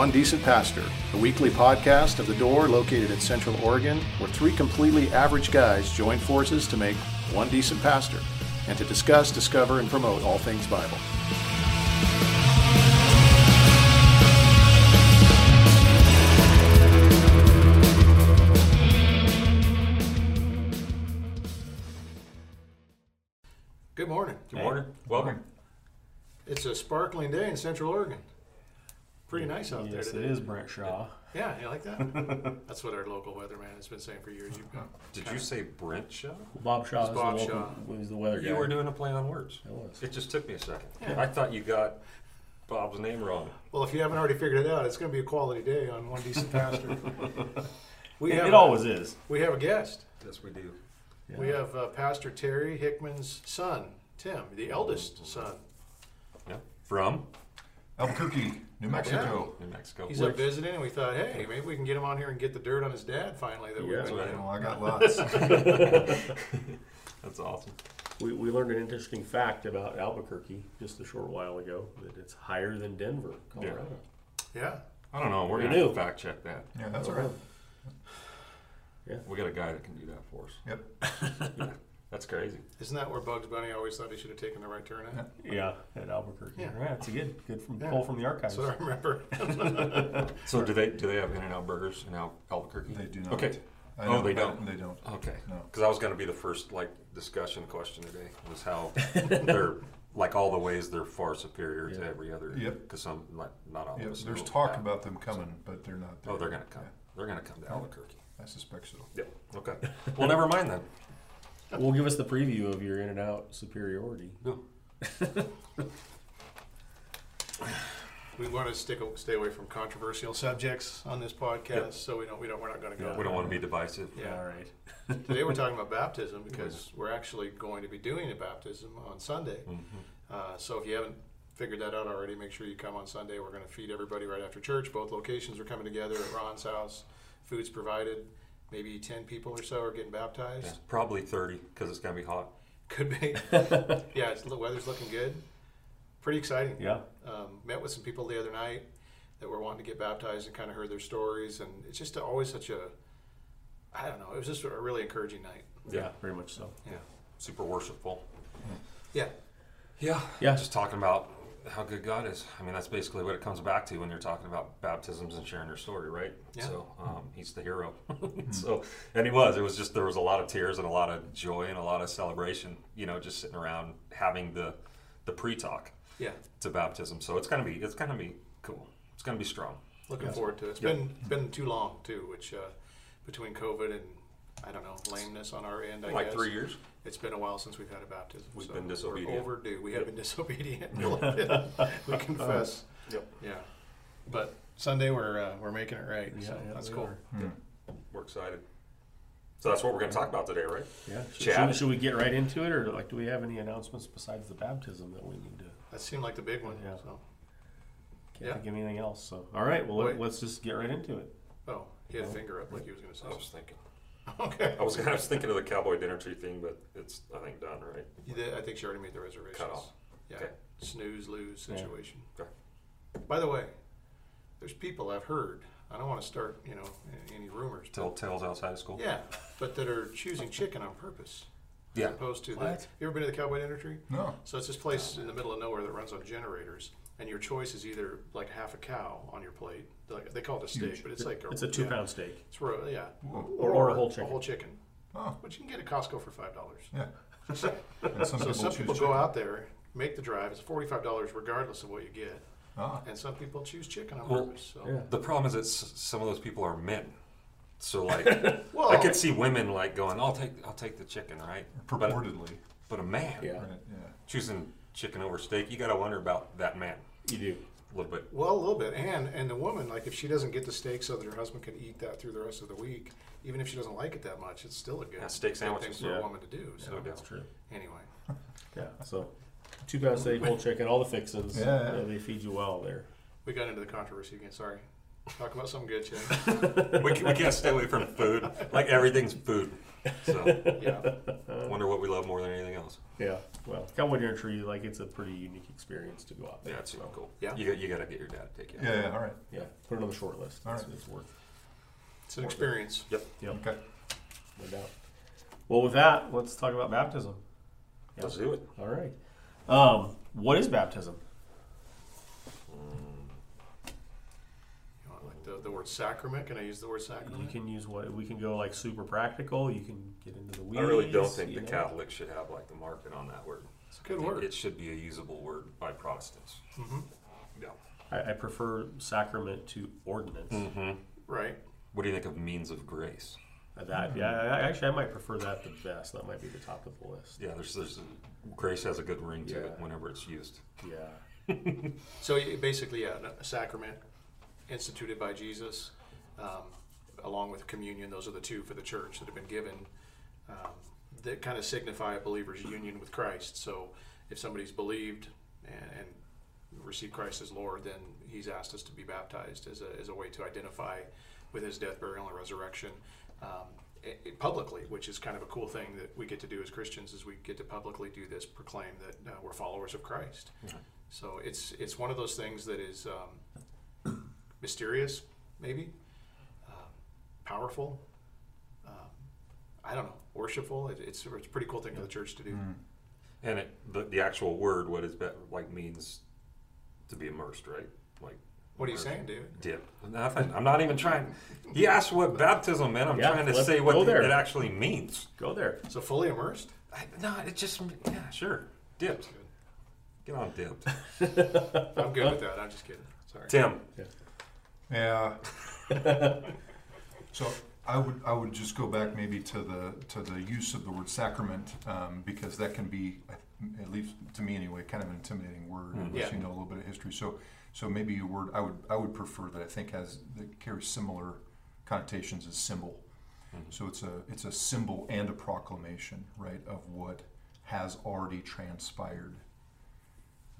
Welcome to One Decent Pastor, a weekly podcast of The Door located in Central Oregon, where three completely average guys join forces to make one decent pastor and to discuss, discover, and promote all things Bible. Good morning. Good morning. Welcome. It's a sparkling day in Central Oregon. Pretty nice out Yes, there it today. is Brent Shaw. Yeah, you like that? That's what our local weatherman has been saying for years. You've got Did you say Brent Shaw? Bob Shaw is Bob the Shaw. local, was the weather guy. You were doing a play on words. It was. It just took me a second. Yeah. I thought you got Bob's name wrong. Well, if you haven't already figured it out, it's going to be a quality day on One Decent Pastor. we It, have it always is. we have a guest. Yes, we do. We have uh, Pastor Terry Hickman's son, Tim, the eldest son. Yeah. From Albuquerque, New Mexico. New Mexico. He's up visiting, and we thought, hey, maybe we can get him on here and get the dirt on his dad finally. That we've Yeah. been Right. Well, I got lots. That's awesome. We, we learned an interesting fact about Albuquerque just a short while ago that it's higher than Denver, Colorado. Yeah, I don't know. We're We gonna have to fact check that. Yeah, that's all right. Yeah. We got a guy that can do that for us. Yep. That's crazy. isn't that where Bugs Bunny always thought he should have taken the right turn at? Yeah, at Albuquerque. Yeah. Yeah, it's a good, good from Yeah. pull from the archives. That's what I remember. So do they do they have In-N-Out burgers in Al- Albuquerque? They do not. Okay. I Oh, they don't? They don't. Okay. No. Because I was going to be the first like discussion question today was how they're like all the ways they're far superior to every other. Yep. Because some like not all Yeah, of us. there's talk that. about them coming, but they're not. There. Oh, they're going to come. Yeah, They're going to come to Albuquerque. I suspect so. Yep. Okay. Well, never mind then. Well, give us the preview of your in and out superiority. No. we want to stick stay away from controversial subjects on this podcast, Yeah. so we don't we don't we're not going to go. Yeah. We don't want to be divisive. Yeah. All right. Today we're talking about baptism because we're actually going to be doing a baptism on Sunday. Mhm. Uh, so if you haven't figured that out already, make sure you come on Sunday. We're going to feed everybody right after church. Both locations are coming together at Ron's house. Food's provided. Maybe ten people or so are getting baptized. Yeah, probably 30 because it's going to be hot. Could be. yeah, it's, the weather's looking good. Pretty exciting. Yeah. Um, met with some people the other night that were wanting to get baptized and kind of heard their stories, and it's just always such a, I don't know, it was just a really encouraging night. Yeah, very much so. Yeah. Super worshipful. Yeah. Yeah. Yeah. Just talking about how good God is. I mean, that's basically what it comes back to when you're talking about baptisms and sharing your story, right? Yeah. So um, he's the hero. so, and he was. It was just there was a lot of tears and a lot of joy and a lot of celebration. You know, just sitting around having the the pre-talk Yeah. to baptism. So it's gonna be it's gonna be cool. It's gonna be strong. Looking Yes. forward to it. It's Yep. been been too long too, which uh, between COVID and I don't know lameness on our end. I like guess three years. It's been a while since we've had a baptism. We've so been disobedient. We're overdue. We have been disobedient. a little bit. we confess. Yep. Yeah. But Sunday we're uh, we're making it right. Yeah, so yeah, that's cool. Hmm. We're excited. So that's what we're gonna talk about today, right? Yeah. Should, Chad? should, should we get right into it, or like, do we have any announcements besides the baptism that we need to? That seemed like the big one. Yeah. So. Can't Yeah. think of anything else. So, all right. Well, Wait. let, us just get right into it. Oh, he had a finger up like he was going to say. I was just thinking. Okay. I was I was thinking of the cowboy dinner tree thing, but it's I think done, right? You did, I think she already made the reservations. Cut off. Yeah. Okay. Snooze lose Yeah. situation. Okay. By the way, there's people I've heard. I don't want to start, you know, a- any rumors. but- Tell tales outside of school. Yeah, but that are choosing chicken on purpose. Yeah. As opposed to the. What? You ever been to the Cowboy Dinner Tree? No. So it's this place in the middle of nowhere that runs on generators, and your choice is either like half a cow on your plate. Like they call it a steak, Huge. but it's like It's a yeah, two-pound steak. It's ro- yeah, Whoa. Or- or a whole chicken. A whole chicken, Oh, which you can get at Costco for five dollars. yeah. so And some people some choose people chicken. go out there, make the drive. It's forty five dollars regardless of what you get, Ah, and some people choose chicken on Well, purpose. So. Yeah. The problem is that s- some of those people are men. So like, Well, I could see women like going, "I'll take, I'll take the chicken, right?" But, purportedly. but a man Yeah. Right, yeah. choosing chicken over steak, you got to wonder about that man You do. A little bit. Well, a little bit, and and the woman, like if she doesn't get the steak so that her husband can eat that through the rest of the week, even if she doesn't like it that much, it's still a good, Yeah, steak good thing for Yeah. a woman to do. So No doubt. That's true. anyway, Yeah. So, two-pound steak, whole chicken, all the fixins. Yeah, yeah. they feed you well there. we got into the controversy again. Sorry. Talk about something good, Chad. we, can, we can't stay away from food. Like everything's food. So yeah. wonder what we love more than anything else. Yeah. Well, Cowboy Dinner Tree, like it's a pretty unique experience to go out there. Yeah, it's so, cool. Yeah. You got you got to get your dad to take you. out. Yeah, yeah, all right. Yeah. Put it on the short list. All It's, right. it's worth. It's an experience. Yep. Yeah. Okay. No doubt. Well, with that, let's talk about baptism. Yeah. Let's do it. All right. Um, what is baptism? You know, like the, the word sacrament. Can I use the word sacrament? You sacrament? can use what we can go like super practical. You can get into the weeds. I really don't think the know. Catholics should have like the market on that word. It's a good word. It should be a usable word by Protestants. hmm Yeah. I, I prefer sacrament to ordinance. Mm-hmm. Right. What do you think of means of grace? Uh, That yeah, I, actually I might prefer that the best. That might be the top of the list. Yeah, there's there's grace has a good ring to it whenever it's used. Yeah. So basically, yeah, sacrament instituted by Jesus, um, along with communion. Those are the two for the church that have been given um, that kind of signify a believer's union with Christ. So if somebody's believed and, and received Christ as Lord, then He's asked us to be baptized as a, as a way to identify with His death, burial, and resurrection. Um, publicly, which is kind of a cool thing that we get to do as Christians, is we get to publicly do this, proclaim that uh, we're followers of Christ. So it's it's one of those things that is um, mysterious, maybe um, powerful. Um, I don't know, worshipful. It, it's it's a pretty cool thing for the church to do. And it the, the actual word what is that like means to be immersed, right? Like What are you saying, dude? Dip. Nothing. I'm not even trying. He asked what baptism meant. I'm Yeah, trying to say what go there. it actually means. Go there. So fully immersed. I, no, it just yeah, sure. Dipped. Get on dipped. I'm good with that. I'm just kidding. Sorry. Tim. Yeah. so I would I would just go back maybe to the to the use of the word sacrament um, because that can be at least to me anyway kind of an intimidating word Mhm. unless Yeah. you know a little bit of history. So so maybe a word I would I would prefer that I think has that carries similar connotations as symbol. Mhm. So it's a it's a symbol and a proclamation, right, of what has already transpired.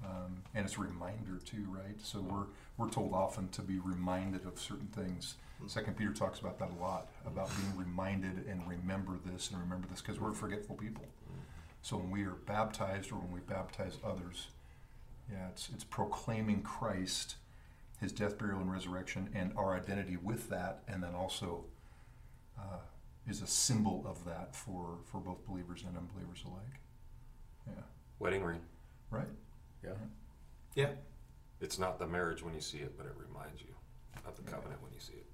Um, and it's a reminder too, right? So we're we're told often to be reminded of certain things. Second Peter talks about that a lot about being reminded and remember this and remember this because we're forgetful people. So when we are baptized or when we baptize others, yeah, it's it's proclaiming Christ, His death, burial, and resurrection, and our identity with that, and then also uh, is a symbol of that for for both believers and unbelievers alike. Yeah, Wedding ring. right. Yeah. Yeah. It's not the marriage when you see it, but it reminds you of the covenant when you see it.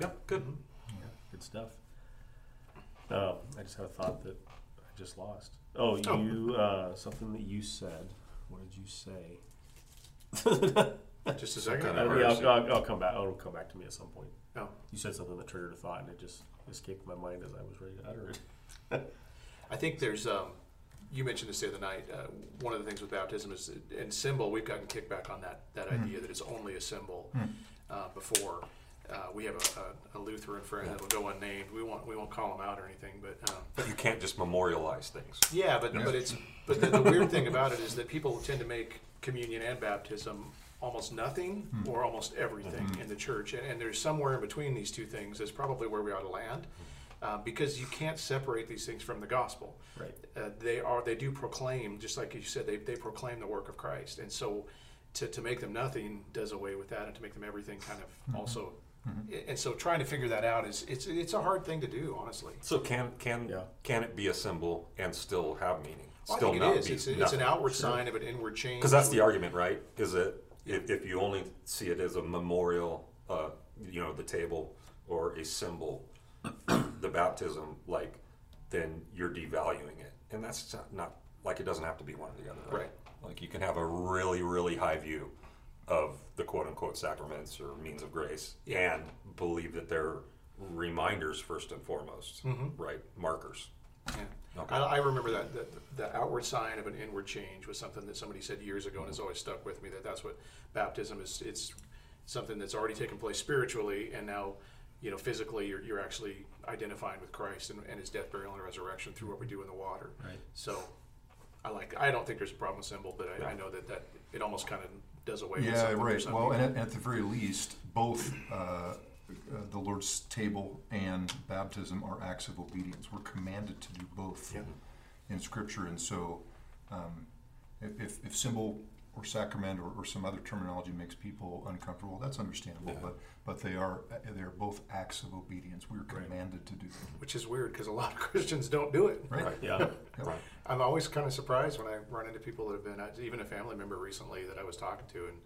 Yep, good. Mm-hmm. Good stuff. Oh, I just had a thought that I just lost. Oh, Oh. you uh, something that you said. What did you say? Just a second. kind Uh, of. I'll, I'll, I'll come back. It'll come back to me at some point. Oh. You said something that triggered a thought, and it just escaped my mind as I was ready to utter it. I think there's. Um, you mentioned this the other night. Uh, one of the things with baptism is, and symbol. We've gotten kickback on that that Hmm. idea that it's only a symbol. Uh, before uh, we have a, a, a Lutheran friend that will go unnamed. We won't we won't call him out or anything, but. Um, But you can't just memorialize things. Yeah, but Yeah. but it's but the, the weird thing about it is that people tend to make communion and baptism almost nothing or almost everything in the church, and, and there's somewhere in between these two things is probably where we ought to land, uh, because you can't separate these things from the gospel. Right. Uh, they are they do proclaim, just like you said, they they proclaim the work of Christ, and so. To, to make them nothing does away with that, and to make them everything kind of also, and so trying to figure that out is it's it's a hard thing to do, honestly. So can can Yeah. can it be a symbol and still have meaning? Well, I think not it is. It's, a, it's an outward sign of an inward change. Because that's the argument, right? Is that if, if you only see it as a memorial, uh, you know, the table or a symbol, the baptism, like, then you're devaluing it, and that's not, not like it doesn't have to be one or the other, right? Right. Like you can have a really really high view of the quote unquote sacraments or means of grace, and believe that they're reminders first and foremost, mm-hmm. right? Markers. Yeah. Okay. I, I remember that, that the outward sign of an inward change was something that somebody said years ago, and has always stuck with me. That that's what baptism is. It's something that's already taken place spiritually, and now, you know, physically, you're, you're actually identifying with Christ and, and His death, burial, and resurrection through what we do in the water. Right. So, I like. I don't think there's a problem with symbol, but I, I know that that it almost kind of does away with Yeah, something for right. some Well, and at, at the very least, both uh, uh, the Lord's table and baptism are acts of obedience. We're commanded to do both Yeah. in Scripture, and so um, if, if, if symbol or sacrament or, or some other terminology makes people uncomfortable, that's understandable. Yeah. But but they are they are both acts of obedience. We're commanded to do them. which is weird because a lot of Christians don't do it. Right. Right. Yeah. Yep. Right. I'm always kind of surprised when I run into people that have been, even a family member recently that I was talking to, and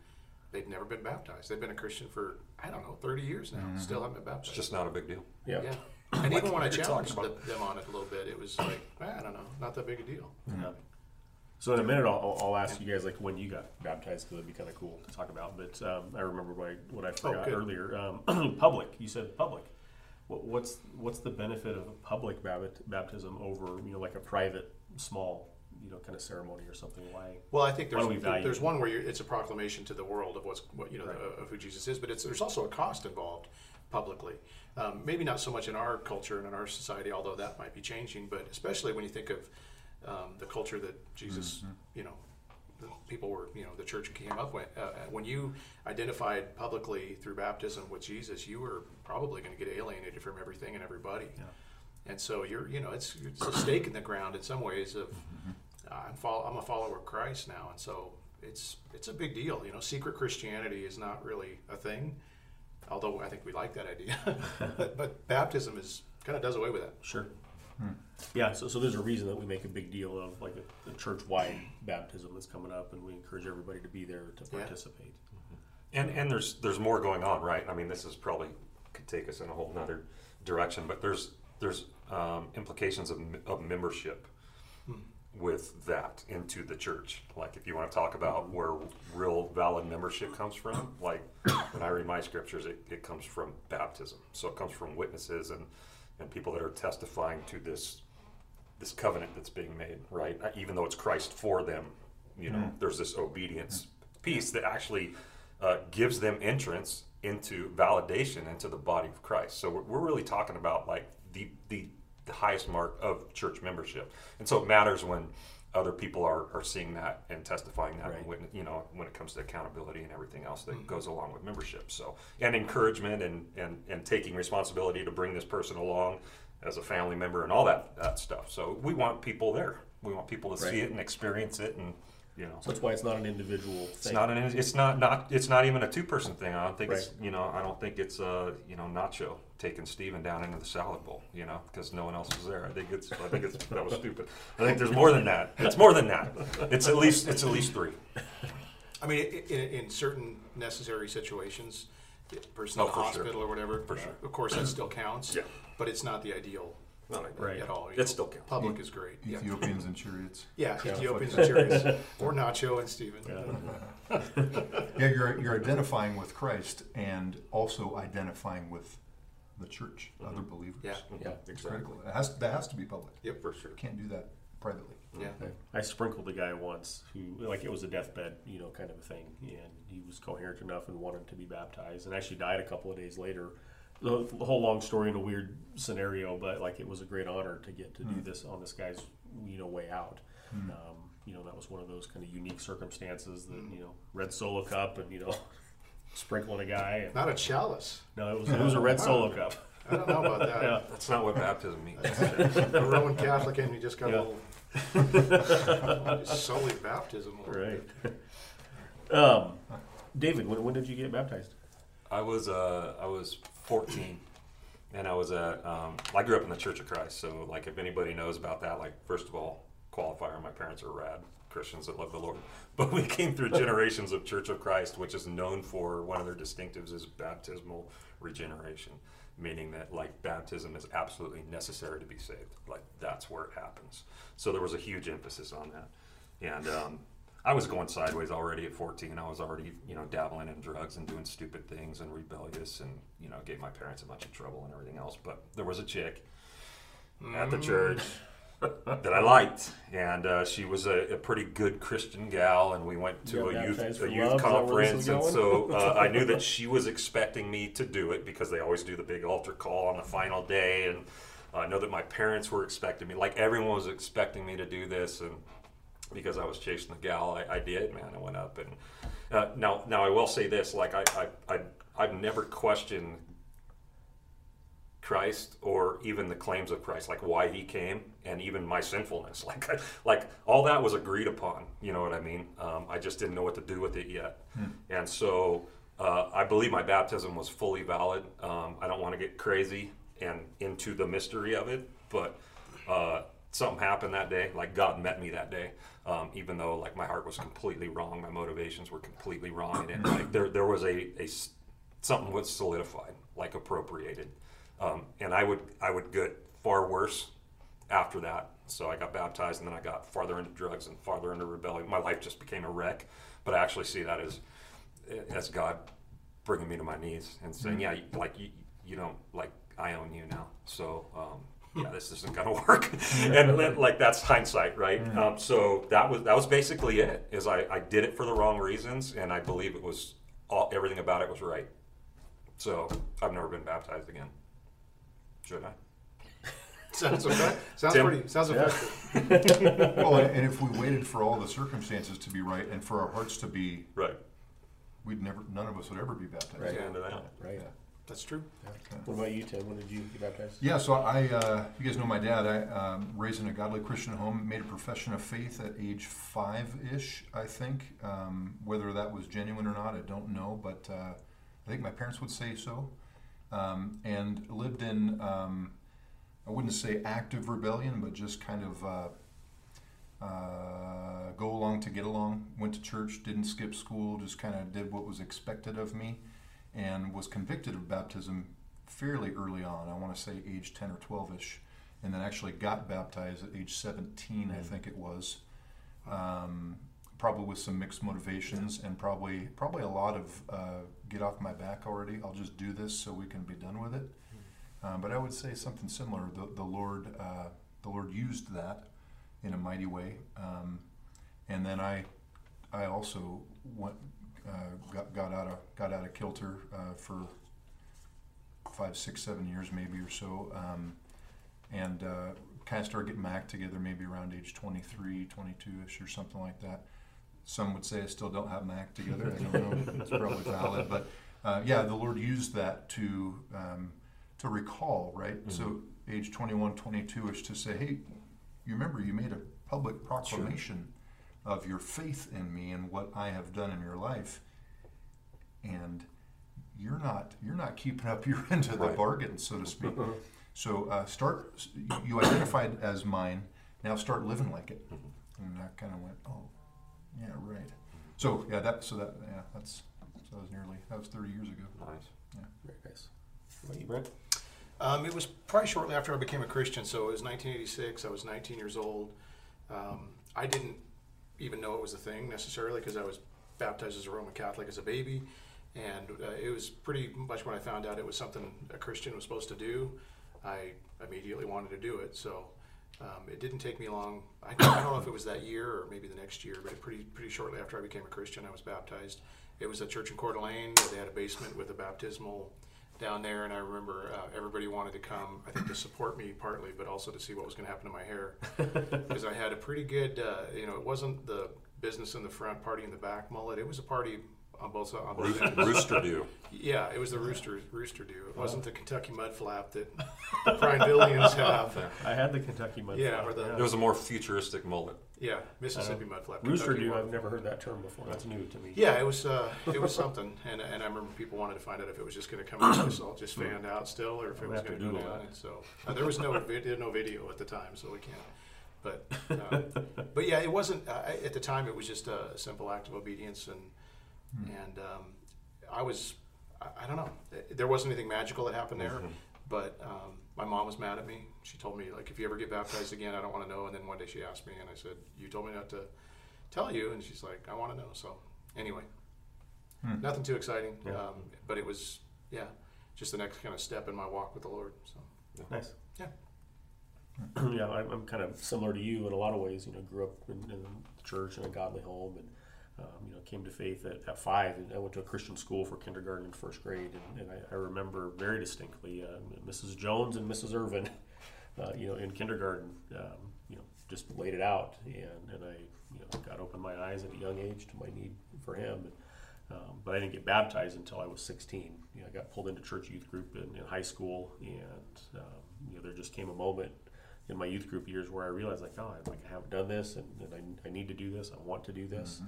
they've never been baptized. They've been a Christian for I don't know, 30 years now, still haven't been baptized. It's just not a big deal. Yeah. yeah. And even when I challenged talking them on it a little bit, it was like, "Ah, I don't know, not that big a deal. Yeah. So in a minute, I'll, I'll ask you guys like when you got baptized because it'd be kind of cool to talk about. But um, I remember what I, what I forgot good. earlier. Um, public. You said public. What, what's what's the benefit of a public bapti- baptism over you know like a private small you know kind of ceremony or something? Why? Well, I think there's there's one where you're, it's a proclamation to the world of what's what you know Right. of who Jesus is, but it's there's also a cost involved publicly. Um, maybe not so much in our culture and in our society, although that might be changing. But especially when you think of um, the culture that Jesus, you know, the people were, you know, the church came up with. Uh, when you identified publicly through baptism with Jesus, you were probably going to get alienated from everything and everybody. And so you're, you know, it's, it's a stake in the ground in some ways of I'm, follow, I'm a follower of Christ now, and so it's it's a big deal. You know, secret Christianity is not really a thing, although I think we like that idea. but, but baptism is kind of does away with that. Sure. Hmm. Yeah, so, so there's a reason that we make a big deal of like a, a church-wide baptism that's coming up, and we encourage everybody to be there to Yeah. participate. Mm-hmm. And and there's there's more going on, right? I mean, this is probably could take us in a whole nother direction, but there's there's um, implications of, of membership hmm. with that into the church. Like if you want to talk about hmm. where real valid membership comes from, like when I read my scriptures, it, it comes from baptism. So it comes from witnesses and and people that are testifying to this this covenant that's being made, right? Uh, Even though it's Christ for them, you know, there's this obedience piece that actually uh, gives them entrance into validation into the body of Christ. So we're, we're really talking about like the, the the highest mark of church membership, and so it matters when other people are, are seeing that and testifying that, Right. witness, you know, when it comes to accountability and everything else that mm-hmm. goes along with membership. So and encouragement and and and taking responsibility to bring this person along as a family member and all that that stuff. So we want people there. We want people to see it and experience it, and you know, So that's why it's not an individual it's thing. not an it's not not it's not even a two person thing. I don't think it's you know I don't think it's uh you know Nacho taking Steven down into the salad bowl you know because no one else was there. I think it's I think it's that was stupid. I think there's more than that. It's more than that. It's at least it's at least three. I mean, in, in certain necessary situations, the person Oh, in the for sure. hospital or whatever, For sure. of course, that still counts. Yeah. But it's not the ideal Not like that. Right. at all. you It know. still counts. Public is great. Yeah, Ethiopians and chariots. yeah, Yeah. Ethiopians and chariots, or Nacho and Stephen. Yeah. Yeah, you're, you're identifying with Christ and also identifying with the church, mm-hmm. other believers. Yeah. Mm-hmm. Yeah. It's exactly. critical. It has, that has to be public. Yep. For sure. You can't do that privately. Yeah. I sprinkled a guy once who, like, it was a deathbed, you know, kind of a thing, and he was coherent enough and wanted to be baptized, and actually died a couple of days later. The, the whole long story in a weird scenario, but like, it was a great honor to get to do this on this guy's, you know, way out. Um, you know, that was one of those kind of unique circumstances that you know, red solo cup, and you know, sprinkling a guy. And, Not a chalice. no, it was it was a red solo cup. I don't know about that. Yeah. That's not what baptism means. A Roman Catholic and you just got Yeah. a little solely baptism. Right. um, David, when, when did you get baptized? I was uh, I was 14, and I was at um, I grew up in the Church of Christ. So like if anybody knows about that, like first of all, qualifier, my parents are rad Christians that love the Lord. But we came through generations of Church of Christ, which is known for one of their distinctives is baptismal regeneration, meaning that like baptism is absolutely necessary to be saved. Like that's where it happens. So there was a huge emphasis on that, and. Um, I was going sideways already at 14. I was already, you know, dabbling in drugs and doing stupid things and rebellious and, you know, gave my parents a bunch of trouble and everything else. But there was a chick at the church that I liked, and uh, she was a, a pretty good Christian gal. And we went to You a youth a youth love? Is that where conference, and so uh, I knew that she was expecting me to do it because they always do the big altar call on the final day, and I know that my parents were expecting me, like everyone was expecting me to do this, and because I was chasing the gal, I, I did, man. I went up and Uh, now, now I will say this: like I, I, I, I've never questioned Christ or even the claims of Christ, like why He came, and even my sinfulness. Like, like all that was agreed upon. You know what I mean? Um, I just didn't know what to do with it yet, and so uh, I believe my baptism was fully valid. Um, I don't want to get crazy and into the mystery of it, but uh, something happened that day. Like God met me that day, um, even though like my heart was completely wrong, my motivations were completely wrong, and like there there was a something was solidified, like appropriated, um, and I would I would get far worse after that. So I got baptized, and then I got farther into drugs and farther into rebellion. My life just became a wreck. But I actually see that as as God bringing me to my knees and saying, "Yeah, like you, you don't like I own you now." So um, yeah, this isn't gonna work. and then, like that's hindsight, right? Um, so that was that was basically it. Is I, I did it for the wrong reasons, and I believe it was all everything about it was right. So I've never been baptized again. Should I? Sounds okay. Sounds Tim? pretty. Sounds effective. Well, and and if we waited for all the circumstances to be right and for our hearts to be, Right. we'd never, none of us would ever be baptized. Right. Into that. Right. That's true. What about you, Tim? When did you get baptized? Yeah, so I, uh, you guys know my dad. I um, raised in a godly Christian home, made a profession of faith at age five-ish, I think. Um, whether that was genuine or not, I don't know, but uh, I think my parents would say so. Um, and lived in, um, I wouldn't say active rebellion, but just kind of uh, uh, go along to get along. Went to church, didn't skip school, just kind of did what was expected of me, and was convicted of baptism fairly early on. I want to say age 10 or 12 ish. And then actually got baptized at age 17, I think it was. Um, probably with some mixed motivations and probably probably a lot of uh, get off my back already. I'll just do this so we can be done with it. Um, but I would say something similar. The, the Lord uh, the Lord used that in a mighty way. Um, and then I I also went got, got out of got out of kilter uh, for five, six, seven years maybe or so, um, and uh, kind of started getting my act together maybe around age 23, 22ish or something like that. Some would say I still don't have my act together. I don't know. It's probably valid, but uh, yeah, the Lord used that to um, to recall, right? So age 21, 22ish to say, hey, you remember you made a public proclamation of your faith in me and what I have done in your life, and you're not you're not keeping up your end of the Right. bargain, so to speak. so uh, start. You identified as mine. Now start living like it. And I kind of went, oh, yeah, right. So yeah, that so that yeah, that's so that was nearly that was 30 years ago. Nice. Yeah. Very nice. What about you, Brent? Um, it was probably shortly after I became a Christian, so it was 1986. I was 19 years old. Um, I didn't even know it was a thing necessarily because I was baptized as a Roman Catholic as a baby, and uh, it was pretty much when I found out it was something a Christian was supposed to do. I immediately wanted to do it, so um, it didn't take me long. I, I don't know if it was that year or maybe the next year, but pretty pretty shortly after I became a Christian, I was baptized. It was a church in Coeur d'Alene. They had a basement with a baptismal down there, and I remember uh, everybody wanted to come. I think to support me partly, but also to see what was going to happen to my hair because I had a pretty good. Uh, you know, it wasn't the business in the front, party in the back mullet. It was a party on both on both ends. Rooster do. Yeah, it was the rooster rooster do. It wasn't the Kentucky mud flap that the Prinevillians have. I had the Kentucky mud. Yeah, flap, or the- It was a more futuristic mullet. Yeah, Mississippi mud flap. Rooster Kentucky dew. I've never heard that term before. That's new to me. Yeah, it was uh, it was something, and, and I remember people wanted to find out if it was just going to come out just all just fanned out still, or if it I'm was gonna going to go down. So uh, there was no vid- no video at the time, so we can't. But uh, but yeah, it wasn't uh, at the time. It was just a simple act of obedience, and and um, I was I, I don't know. There wasn't anything magical that happened there, but um, my mom was mad at me. She told me like, if you ever get baptized again, I don't want to know. And then one day she asked me, and I said, you told me not to tell you, and she's like, I want to know. So anyway, nothing too exciting, Yeah. um, but it was yeah, just the next kind of step in my walk with the Lord. So Nice. Yeah. yeah, I'm, I'm kind of similar to you in a lot of ways. You know, grew up in, in the church in a godly home, and um, you know, came to faith at, at five. And I went to a Christian school for kindergarten and first grade, and, and I, I remember very distinctly uh, Mrs. Jones and Mrs. Irvin. Uh, you know, in kindergarten, um, you know, just laid it out, and, and I, you know, got open my eyes at a young age to my need for Him. And, Um, but I didn't get baptized until I was 16. You know, I got pulled into church youth group in, in high school, and um, you know, there just came a moment in my youth group years where I realized, like, oh, I, like I haven't done this, and, and I, I need to do this. I want to do this.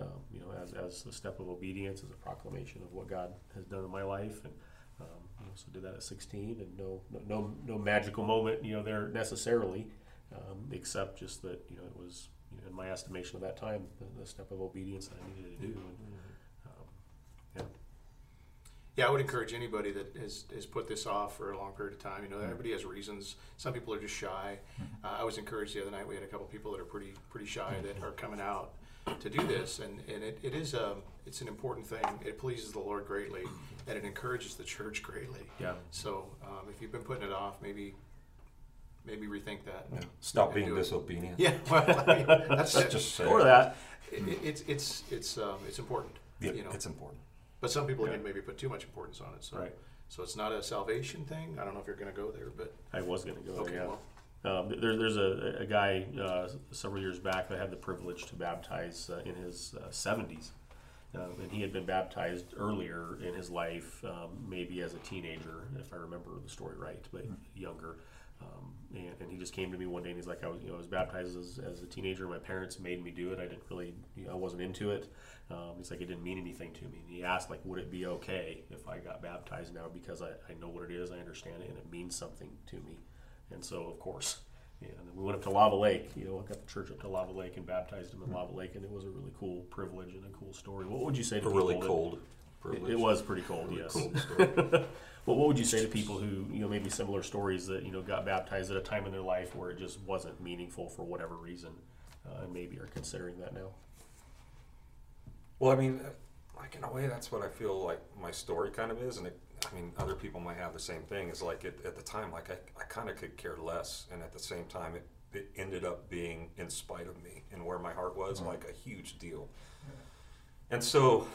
Um, you know, as, as a step of obedience, as a proclamation of what God has done in my life, and um, you know, so did that at 16, and no, no, no, no magical moment, you know, there necessarily, um, except just that you know it was, you know, in my estimation of that time, the, the step of obedience that I needed to do. And, um, yeah. Yeah, I would encourage anybody that has, has put this off for a long period of time. You know, everybody has reasons. Some people are just shy. Uh, I was encouraged the other night. We had a couple people that are pretty pretty shy that are coming out to do this, and, and it, it is a it's an important thing. It pleases the Lord greatly, and it encourages the church greatly. Yeah. So um, if you've been putting it off, maybe maybe rethink that. Yeah. Stop being do it. disobedient. Yeah, well, I mean, that's it. Just say Or that. It, it- it's it's it's um, it's important. Yeah, you know, it's important. but some people Yeah. again maybe put too much importance on it. So Right. so it's not a salvation thing. I don't know if you're going to go there, but I was going to go okay, there. Yeah. well, Um, there, there's a, a guy uh, several years back that I had the privilege to baptize uh, in his uh, 70s. Um, and he had been baptized earlier in his life, um, maybe as a teenager, if I remember the story right, but younger. Um, and, and he just came to me one day and he's like, I was, you know, I was baptized as, as a teenager. My parents made me do it. I didn't really, you know, I wasn't into it. Um, he's like, it didn't mean anything to me. And he asked, like, would it be okay if I got baptized now because I, I know what it is, I understand it, and it means something to me. And so, of course, yeah, and then we went up to Lava Lake. You know, I got the church up to Lava Lake and baptized him in Lava Lake, and it was a really cool privilege and a cool story. What would you say to A people really cold It, privilege. it was pretty cold, yes. Cold. Well, what would you say to people who, you know, maybe similar stories that you know got baptized at a time in their life where it just wasn't meaningful for whatever reason, uh, and maybe are considering that now? Well, I mean, uh, like in a way, that's what I feel like my story kind of is, and it, I mean, other people might have the same thing. Is like it, at the time, like I, I kind of could care less, and at the same time, it, it ended up being, in spite of me and where my heart was, like a huge deal. And so,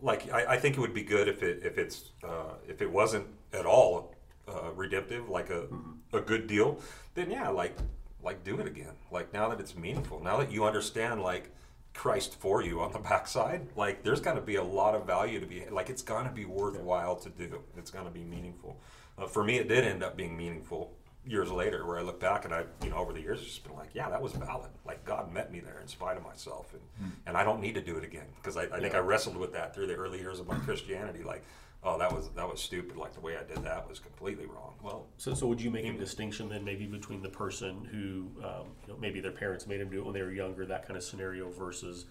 like I, I think it would be good if it if it's uh, if it wasn't at all uh, redemptive, like a a good deal, then yeah, like like do it again. Like now that it's meaningful, now that you understand like Christ for you on the backside, like there's got to be a lot of value to be like it's gonna be worthwhile to do. It's gonna be meaningful. Uh, for me, it did end up being meaningful years later, where I look back and I, you know, over the years, it's just been like, yeah, that was valid. Like God met me there in spite of myself, and and I don't need to do it again because I, I think I wrestled with that through the early years of my Christianity. Like, oh, that was that was stupid. Like the way I did that was completely wrong. Well, So, so would you make a distinction then maybe between the person who, um, you know, maybe their parents made them do it when they were younger, that kind of scenario, versus,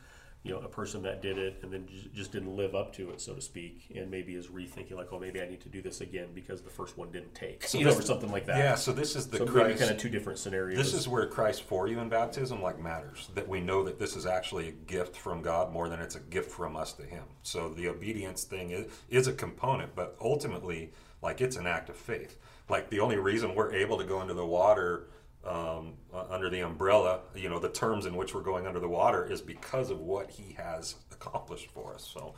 you know, a person that did it and then ju- just didn't live up to it, so to speak, and maybe is rethinking like, oh, maybe I need to do this again because the first one didn't take, you know, this- or something like that. yeah. So this is the so Christ. kind of two different scenarios. This is where Christ for you in baptism like matters. That we know that this is actually a gift from God more than it's a gift from us to Him. So the obedience thing is, is a component, but ultimately, like it's an act of faith. Like the only reason we're able to go into the water um, under the umbrella, you know, the terms in which we're going under the water is because of what He has accomplished for us. So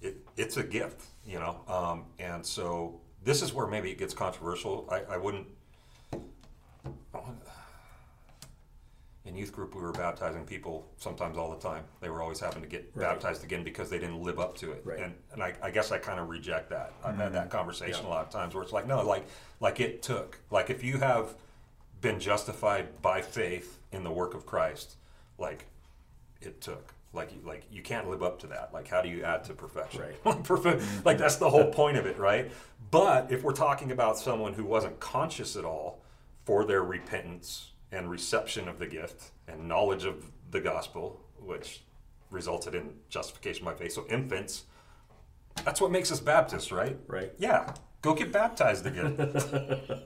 it, it's a gift, you know. Um, and so this is where maybe it gets controversial. I, I wouldn't in youth group we were baptizing people sometimes all the time they were always having to get Right. baptized again because they didn't live up to it Right. and, and I, I guess i kind of reject that i've had that conversation Yeah. a lot of times where it's like no like like it took like if you have been justified by faith in the work of christ like it took like you like you can't live up to that like how do you add to perfection Right. Perfect. like that's the whole point of it right but if we're talking about someone who wasn't conscious at all for their repentance and reception of the gift and knowledge of the gospel which resulted in justification by faith so infants that's what makes us baptists right Right. yeah go get baptized again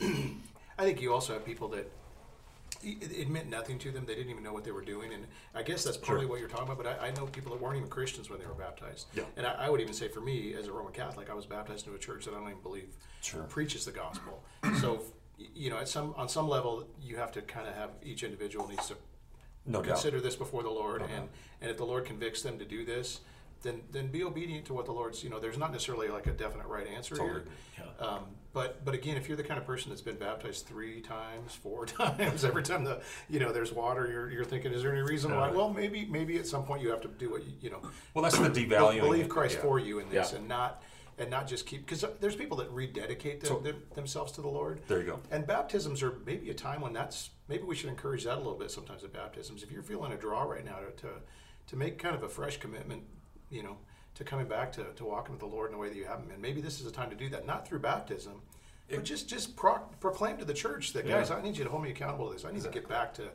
I think you also have people that it meant nothing to them. They didn't even know what they were doing, and I guess that's partly what you're talking about. But I, I know people that weren't even Christians when they were baptized. Yeah. And I, I would even say, for me, as a Roman Catholic, I was baptized into a church that I don't even believe Sure. preaches the gospel. so, you know, at some on some level, you have to kind of have each individual needs to no doubt consider this before the Lord, Okay. and and if the Lord convicts them to do this, then then be obedient to what the Lord's. You know, there's not necessarily like a definite right answer Totally. here. Um, but but again, if you're the kind of person that's been baptized three times, four times, every time the you know there's water, you're, you're thinking, is there any reason why? Well, maybe maybe at some point you have to do what you, you know. Well, that's the devaluing. Believe Christ yeah. for you in this, Yeah. and not and not just keep because there's people that rededicate them, So- them, themselves to the Lord. There you go. And baptisms are maybe a time when that's maybe we should encourage that a little bit sometimes at baptisms. If you're feeling a draw right now to to, to make kind of a fresh commitment, you know, to coming back to, to walking with the Lord in a way that you haven't been, maybe this is a time to do that. Not through baptism, but just just pro- proclaim to the church that guys, Yeah. I need you to hold me accountable to this. I need to get back to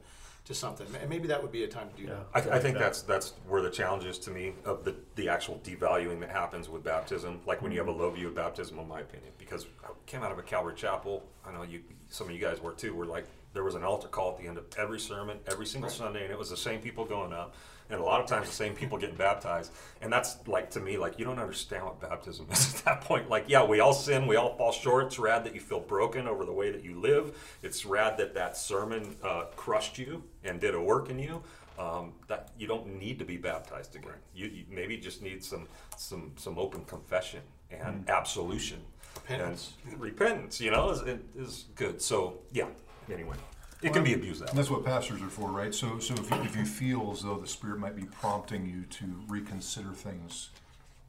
to something. And maybe that would be a time to do Yeah. that. I, I think that. that's that's where the challenge is to me of the the actual devaluing that happens with baptism. Like when you have a mm-hmm. low view of baptism, in my opinion, because I came out of a Calvary chapel. I know you, some of you guys were too. Were like there was an altar call at the end of every sermon, every single Right. Sunday, and it was the same people going up, and a lot of times the same people getting baptized. And that's like to me, like you don't understand what baptism is at that point. Like yeah, we all sin, we all fall short. It's rad that you feel broken over the way that you live. It's rad that that sermon uh, crushed you and did a work in you um, that you don't need to be baptized again. You, you maybe just need some some some open confession and absolution, Repentance. and repentance. You know, is is good. So yeah. Anyway, it can be abused that And way. that's what pastors are for, right? So, so if you, if you feel as though the Spirit might be prompting you to reconsider things,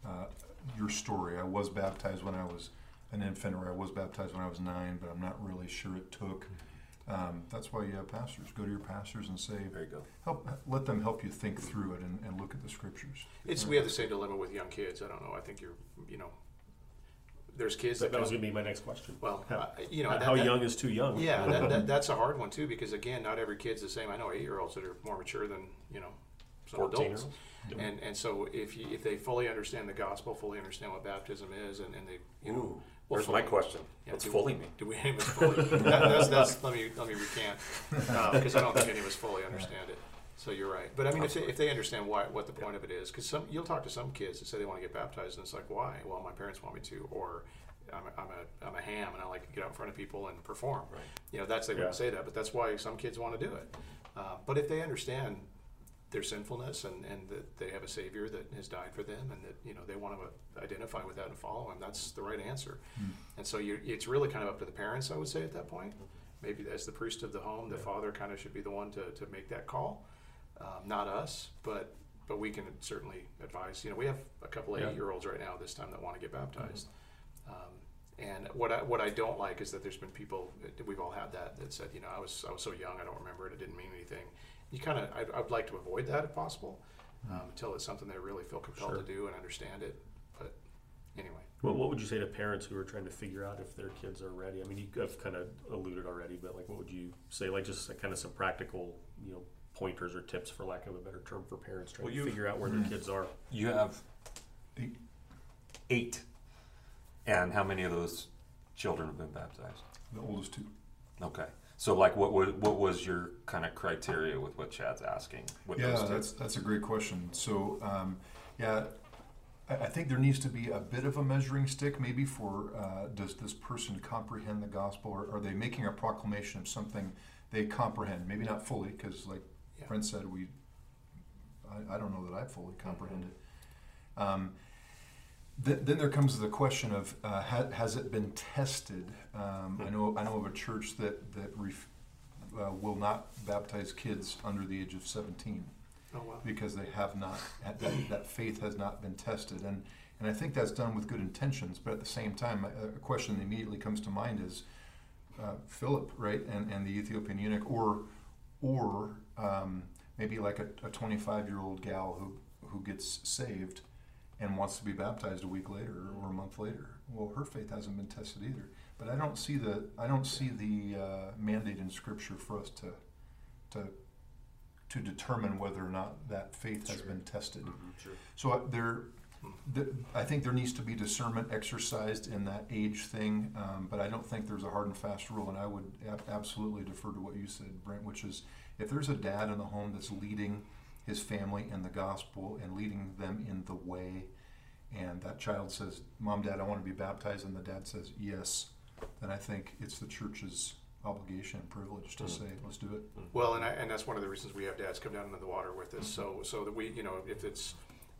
uh, your story. I was baptized when I was an infant, or I was baptized when I was nine, but I'm not really sure it took. Um, that's why you have pastors. Go to your pastors and say, There you go. help, let them help you think through it and, and look at the scriptures. It's we have the same dilemma with young kids. I don't know. I think you're you know, there's kids that, That, that was going to be my next question. well, How, uh, you know, how that- that- young is too young? Yeah, that, that, that's a hard one too because again, not every kid's the same. I know eight-year-olds that are more mature than you know some 14 adults, year and and so if you, if they fully understand the gospel, fully understand what baptism is, and, and they you know, Ooh, well, where's my question? Yeah, What's fully mean? Do we us fully? that, that's, that's, let me let me recant because I don't think any of us fully understand it. So you're right, but I mean, if they, if they understand why what the point of it is, because some you'll talk to some kids that say they want to get baptized, and it's like, why? Well, my parents want me to, or I'm a, I'm a, I'm a ham and I like to get out in front of people and perform. Right. You know, that's they Yeah. wouldn't say that, but that's why some kids want to do it. Uh, but if they understand their sinfulness and, and that they have a savior that has died for them and that you know they want to identify with that and follow him that's the right answer and so you, it's really kind of up to the parents i would say at that point maybe as the priest of the home the father kind of should be the one to, to make that call um, not us but but we can certainly advise you know we have a couple of Yeah. eight year olds right now this time that want to get baptized um, and what I, what I don't like is that there's been people we've all had that that said you know I was I was so young I don't remember it it didn't mean anything you kind of I'd, I'd like to avoid that if possible um, until it's something they really feel compelled Sure. to do and understand it but anyway What, what would you say to parents who are trying to figure out if their kids are ready? I mean, you have kind of alluded already, but like, what would you say? Like, just kind of some practical, you know, pointers or tips, for lack of a better term, for parents trying Well, to figure out where their kids are. You have Eight. eight, and how many of those children have been baptized? The oldest two. Okay. So, like, what was what was your kind of criteria with what Chad's asking? With Yeah, those that's that's a great question. So, um, yeah, I, I think there needs to be a bit of a measuring stick, maybe for uh, does this person comprehend the gospel, or are they making a proclamation of something they comprehend? Maybe not fully, because like Yeah. Brent said, we I, I don't know that I fully comprehend it. Um, th- then there comes the question of uh, ha- has it been tested? Um, I know I know of a church that that ref- uh, will not baptize kids under the age of seventeen oh wow because they have not that, that faith has not been tested and and I think that's done with good intentions but at the same time a, a question that immediately comes to mind is uh, Philip right and, and the Ethiopian eunuch or or um, maybe like a, a 25 year old gal who who gets saved and wants to be baptized a week later or a month later well her faith hasn't been tested either but I don't see the I don't see the uh, mandate in scripture for us to to to determine whether or not that faith has Sure. been tested. Sure. So uh, there, th- I think there needs to be discernment exercised in that age thing, um, but I don't think there's a hard and fast rule. And I would ab- absolutely defer to what you said, Brent, which is if there's a dad in the home that's leading his family in the gospel and leading them in the way, and that child says, "Mom, Dad, I want to be baptized," and the dad says, "Yes," then I think it's the church's obligation and privilege to say, "Let's do it." Well, and I, and that's one of the reasons we have dads come down into the water with us, so so that we, you know, if it's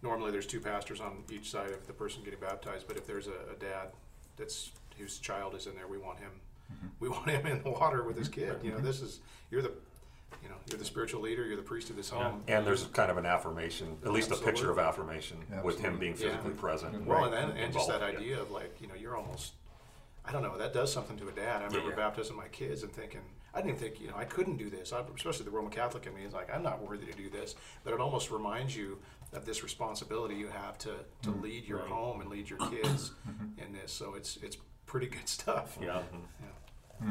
normally there's two pastors on each side of the person getting baptized, but if there's a, a dad that's whose child is in there, we want him. Mm-hmm. We want him in the water with his mm-hmm. kid. You know, mm-hmm. this is you're the, you know, you're the spiritual leader. You're the priest of this home. And there's kind of an affirmation, at least a picture of affirmation, with him being physically Yeah. present. Well, right, and, and, and just that involved, yeah. idea of like, you know, you're almost, I don't know, that does something to a dad. I remember yeah. baptizing my kids and thinking, I didn't even think, you know, I couldn't do this. I, especially the Roman Catholic in me is like, I'm not worthy to do this. But it almost reminds you of this responsibility you have to, to Mm-hmm. lead your Right. home and lead your kids in this. So it's it's pretty good stuff. Yeah. Yeah.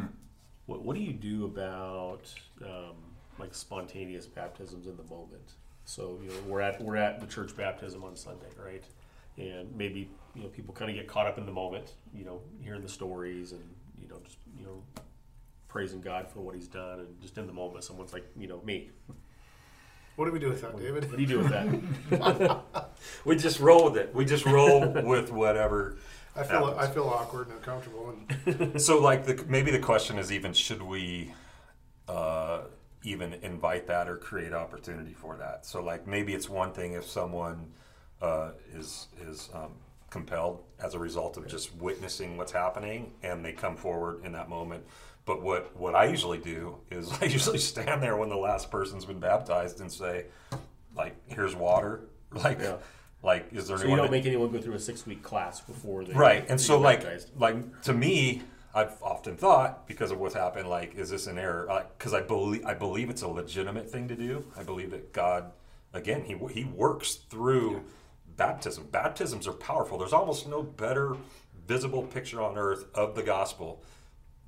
What, what do you do about um, like spontaneous baptisms in the moment? So you know we're at we're at the church baptism on Sunday, right? And maybe you know people kind of get caught up in the moment, you know, hearing the stories and you know just you know praising God for what He's done, and just in the moment, someone's like, you know, me. What do we do with that, David? What do you do with that? We just roll with it. We just roll with whatever. I feel happens. I feel awkward and uncomfortable and So, like, the, maybe the question is even should we uh, even invite that or create opportunity for that? So, like, maybe it's one thing if someone uh, is is um, compelled as a result of just witnessing what's happening and they come forward in that moment. But what what I usually do is I usually stand there when the last person's been baptized and say, like, here's water. Like, Yeah. like, is there so you don't that- make anyone go through a six week class before they right and so like baptized. like to me i've often thought because of what's happened like is this an error uh, because i believe i believe it's a legitimate thing to do i believe that god again he he works through baptism baptisms are powerful there's almost no better visible picture on earth of the gospel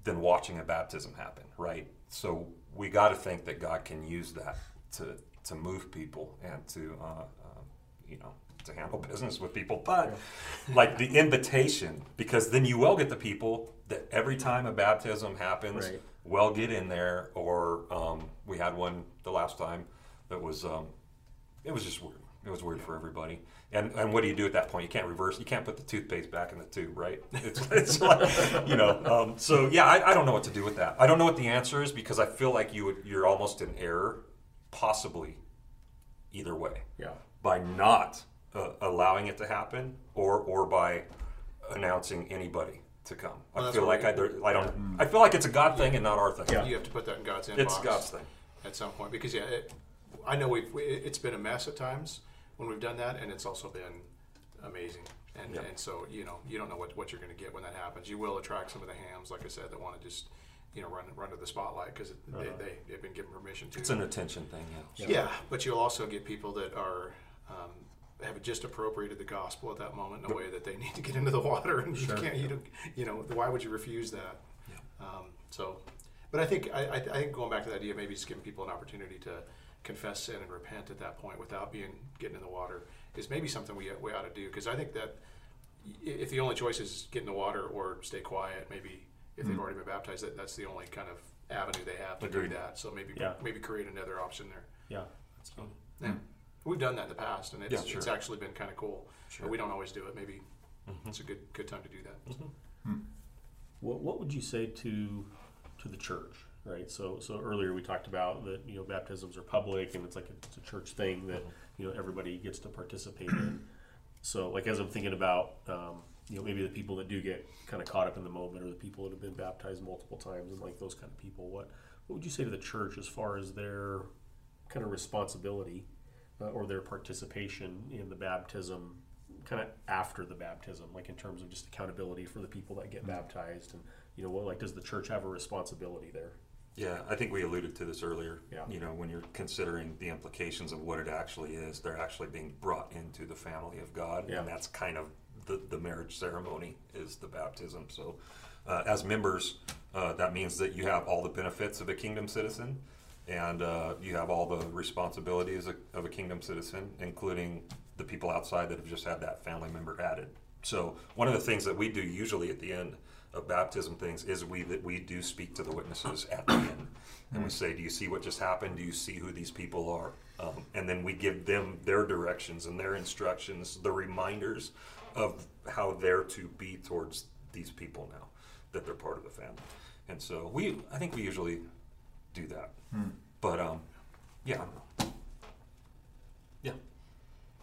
than watching a baptism happen right? So we got to think that god can use that to to move people and to uh, uh, you know to handle business with people. But like the invitation because then you will get the people that every time a baptism happens Right. well get in there or um, we had one the last time that was um, it was just weird. It was weird for everybody and and what do you do at that point you can't reverse you can't put the toothpaste back in the tube right it's, it's like you know um, so yeah I, I don't know what to do with that i don't know what the answer is because i feel like you would you're almost in error possibly either way yeah. by not uh, allowing it to happen or or by announcing anybody to come. Well, I feel like I, there- I don't. I feel like it's a God thing and not our thing. Yeah. you have to put that in God's inbox. It's God's thing. at some point because yeah, it, I know we've we, it's been a mess at times when we've done that, and it's also been amazing. And, Yeah. and so you know you don't know what, what you're going to get when that happens. You will attract some of the hams, like I said, that want to just you know run run to the spotlight because they, they they've been given permission to. It's an attention thing. Yeah. yeah, but you'll also get people that are. Um, have just appropriated the gospel at that moment in a way that they need to get into the water, and you can't. You, don't, you know, why would you refuse that? Um, so, but I think I, I, I think going back to the idea, maybe just giving people an opportunity to confess sin and repent at that point without being getting in the water is maybe something we we ought to do because I think that if the only choice is get in the water or stay quiet, maybe if they've mm-hmm. already been baptized, that, that's the only kind of avenue they have to Agreed. do that. So maybe Yeah. maybe create another option there. Yeah. So, yeah. Mm. We've done that in the past, and it's, Yeah, sure. it's actually been kind of cool. Sure. But we don't always do it. Maybe mm-hmm. it's a good good time to do that. Mm-hmm. Hmm. What, what would you say to to the church, right? So so earlier we talked about that you know baptisms are public and it's like a, it's a church thing that you know everybody gets to participate in. So like as I'm thinking about um, you know maybe the people that do get kind of caught up in the moment or the people that have been baptized multiple times and like those kind of people, what what would you say to the church as far as their kind of responsibility uh, or their participation in the baptism kind of after the baptism like in terms of just accountability for the people that get baptized and you know what like does the church have a responsibility there Yeah, I think we alluded to this earlier. Yeah. You know, when you're considering the implications of what it actually is, they're actually being brought into the family of God, Yeah. and that's kind of the, the marriage ceremony is the baptism. So, uh, as members, uh, that means that you have all the benefits of a kingdom citizen, and uh, you have all the responsibilities of, of a kingdom citizen, including the people outside that have just had that family member added. So, one of the things that we do usually at the end of baptism things is we that we do speak to the witnesses at the end, and we say, "Do you see what just happened? Do you see who these people are?" Um, and then we give them their directions and their instructions, the reminders of how they're to be towards these people now that they're part of the family. And so we, I think we usually do that. But um, yeah, yeah.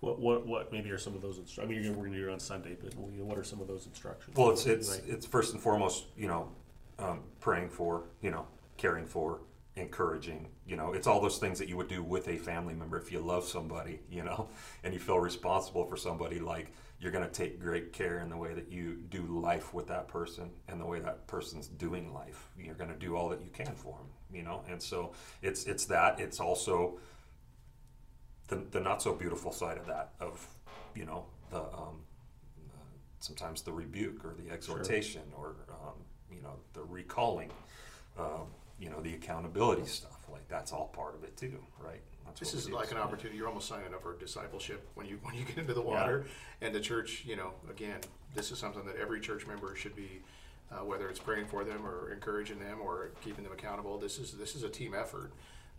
What, what, what maybe are some of those, instructions? I mean, you're we're gonna do it on Sunday, but you know, what are some of those instructions? Well, it's it's Right. it's first and foremost, you know, um, praying for, you know, caring for, encouraging. You know, it's all those things that you would do with a family member if you love somebody, you know, and you feel responsible for somebody. Like you're going to take great care in the way that you do life with that person and the way that person's doing life. You're going to do all that you can for them, you know. And so it's it's that. It's also the the not so beautiful side of that of you know the um, sometimes the rebuke or the exhortation or um, you know the recalling um, you know the accountability stuff like that's all part of it too right that's This is like an opportunity. You're almost signing up for discipleship when you when you get into the water. And the church, you know, again, this is something that every church member should be, uh, whether it's praying for them or encouraging them or keeping them accountable. This is this is a team effort,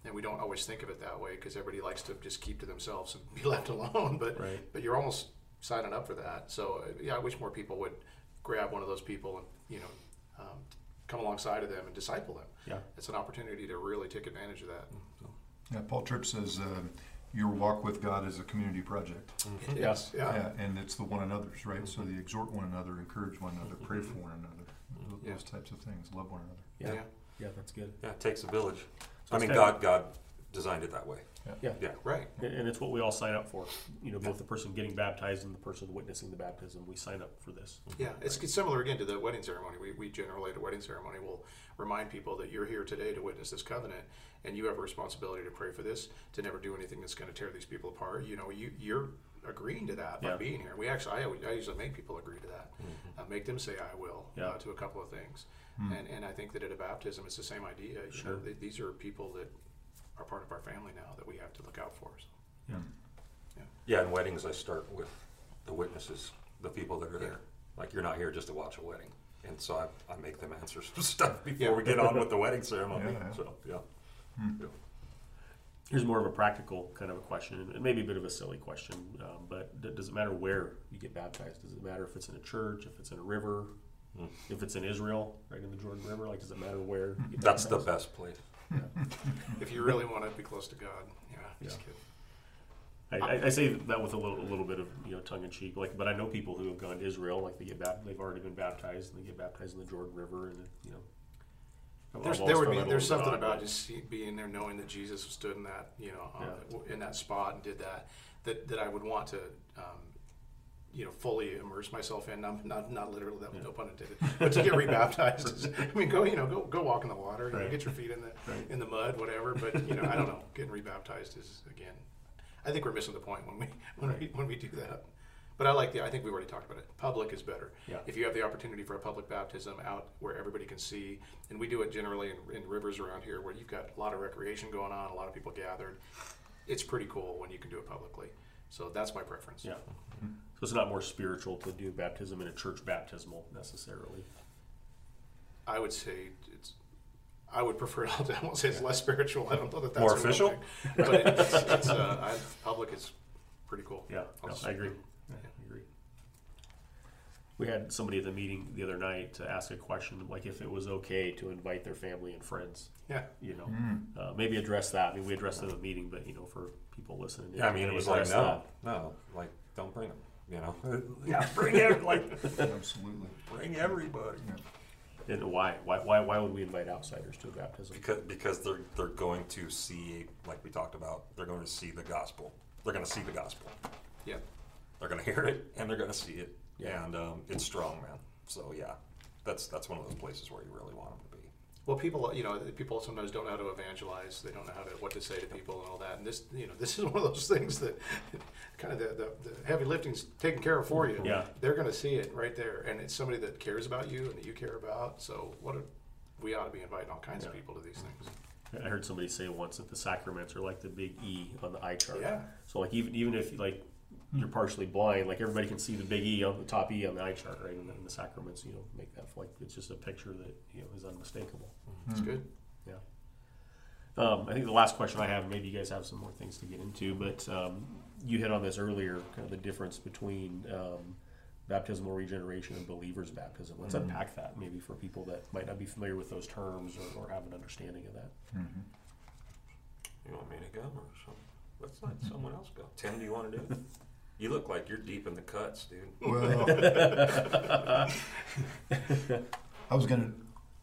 and we don't always think of it that way because everybody likes to just keep to themselves and be left alone. But Right. but you're almost signing up for that. So uh, yeah, I wish more people would grab one of those people and you know um, come alongside of them and disciple them. Yeah. It's an opportunity to really take advantage of that. Yeah, Paul Tripp says uh, your walk with God is a community project. It Yeah. is, yeah. Yeah, and it's the one another's, right? So they exhort one another, encourage one another, pray for one another, those, Yeah. types of things, love one another. Yeah, yeah. Yeah, that's good. yeah it takes a village So i mean god god designed it that way Yeah. yeah Right. And, and it's what we all sign up for. You know, both the person getting baptized and the person witnessing the baptism. We sign up for this. Yeah, it's, it's similar again to the wedding ceremony. We, we generally at a wedding ceremony will remind people that you're here today to witness this covenant, and you have a responsibility to pray for this, to never do anything that's going to tear these people apart. You know, you you're agreeing to that by Yeah. being here. We actually, I, I usually make people agree to that, uh, make them say I will Yeah. uh, to a couple of things, and and I think that at a baptism it's the same idea. You Sure. know, th- these are people that are part of our family now that we have to look out for. So. Yeah. yeah in weddings i start with the witnesses the people that are there like you're not here just to watch a wedding and so i, I make them answer some stuff before Yeah. we get on with the wedding ceremony Yeah, yeah. so yeah Yeah. Here's more of a practical kind of a question, and maybe a bit of a silly question. Um, but d- does it matter where you get baptized? Does it matter if it's in a church, if it's in a river, Hmm. if it's in Israel, right in the Jordan River? Like, does it matter where? You get that's the best place If you really want to be close to God, yeah, just Yeah. kidding. I, I- I say that with a little, a little bit of you know tongue in cheek, like, but I know people who have gone to Israel, like they get bap- they've already been baptized, and they get baptized in the Jordan River, and you know. There's, there would be, there's something odd, about just being there, knowing that Jesus stood in that, you know, uh, Yeah. in that spot and did that, that, that I would want to, um, you know, fully immerse myself in. Not, not, not literally, that was no pun intended, but to get rebaptized. I mean, go, you know, go, go walk in the water, you know, get your feet in the, Right. in the mud, whatever. But you know, I don't know. Getting rebaptized is again, I think we're missing the point when we when we when we do that. But I like the. I think we already talked about it. Public is better. Yeah. If you have the opportunity for a public baptism out where everybody can see, and we do it generally in, in rivers around here where you've got a lot of recreation going on, a lot of people gathered. It's pretty cool when you can do it publicly. So that's my preference. Yeah. So it's not more spiritual to do baptism in a church baptismal necessarily. I would say it's. I would prefer. I won't say it's less spiritual. I don't know that that's More official? thing. but it's, it's uh, I, public is pretty cool. Yeah, no, I agree. Yeah, I agree. We had somebody at the meeting the other night to ask a question, like if it was okay to invite their family and friends. Yeah. You know, uh, maybe address that. I mean, we addressed it at the meeting, but you know, for people listening, Yeah, I mean, it was like, address no, no, like, don't bring them. You know, yeah, bring every, like, Absolutely. bring everybody. that. And why? Why? Why? Why would we invite outsiders to a baptism? Because because they're they're going to see, like we talked about, they're going to see the gospel. They're going to see the gospel. Yeah. They're going to hear it and they're going to see it, Yeah. and um, it's strong, man. So yeah, that's that's one of those places where you really want them to be. Well, people, you know, people sometimes don't know how to evangelize. They don't know how to what to say to people and all that. And this, you know, this is one of those things that kind of the, the, the heavy lifting's taken care of for you. Yeah. they're going to see it right there, and it's somebody that cares about you and that you care about. So what a, we ought to be inviting all kinds of people to these things. I heard somebody say once that the sacraments are like the big E on the eye chart. Yeah. So like even even if like you're partially blind, like everybody can see the big E on the top E on the eye chart, right? And then the sacraments, you know, make that like it's just a picture that you know is unmistakable. It's good. Yeah. Um, I think the last question I have, maybe you guys have some more things to get into, but um, you hit on this earlier, kind of the difference between um, baptismal regeneration and believer's baptism. Let's unpack that maybe for people that might not be familiar with those terms or, or have an understanding of that. You want me to go or something? Let's let someone else go. Tim, do you want to do it? You look like you're deep in the cuts, dude. Well, I was going to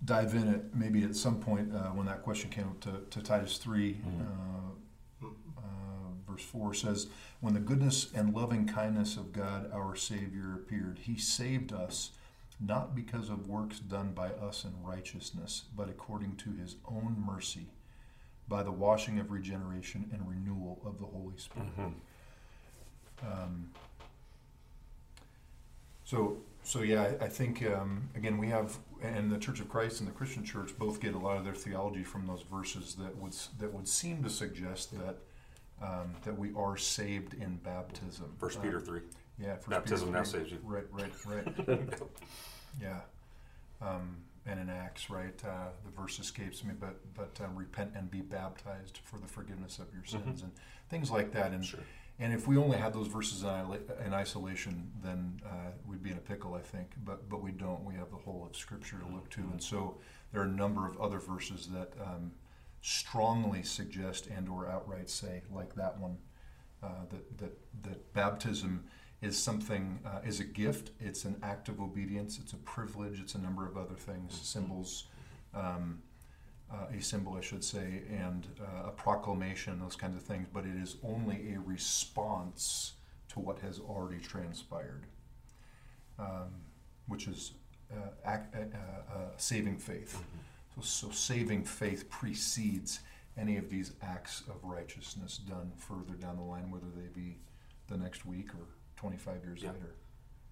dive in at maybe at some point uh, when that question came up to, to Titus 3, uh, uh, verse 4 says, When the goodness and loving kindness of God our Savior appeared, he saved us not because of works done by us in righteousness, but according to his own mercy, by the washing of regeneration and renewal of the Holy Spirit. Um, so, so yeah, I, I think um, again we have, and the Church of Christ and the Christian Church both get a lot of their theology from those verses that would that would seem to suggest that um, that we are saved in baptism. First Uh, Peter three. yeah, First Baptism Peter now 3. saves you. Right, right, right. yeah, um, and in Acts, right, uh, the verse escapes me, but but um, repent and be baptized for the forgiveness of your sins and things like that. And Sure. And if we only had those verses in, isolation, then uh, we'd be in a pickle, I think. But but we don't. We have the whole of Scripture to look to, and so there are a number of other verses that um, strongly suggest and/or outright say, like that one, uh, that that that baptism is something uh, is a gift. It's an act of obedience. It's a privilege. It's a number of other things, symbols. Um, uh, a symbol, I should say, and uh, a proclamation, those kinds of things, but it is only a response to what has already transpired, um, which is uh, ac- uh, uh, uh, saving faith. So, so saving faith precedes any of these acts of righteousness done further down the line, whether they be the next week or 25 years Yeah. later.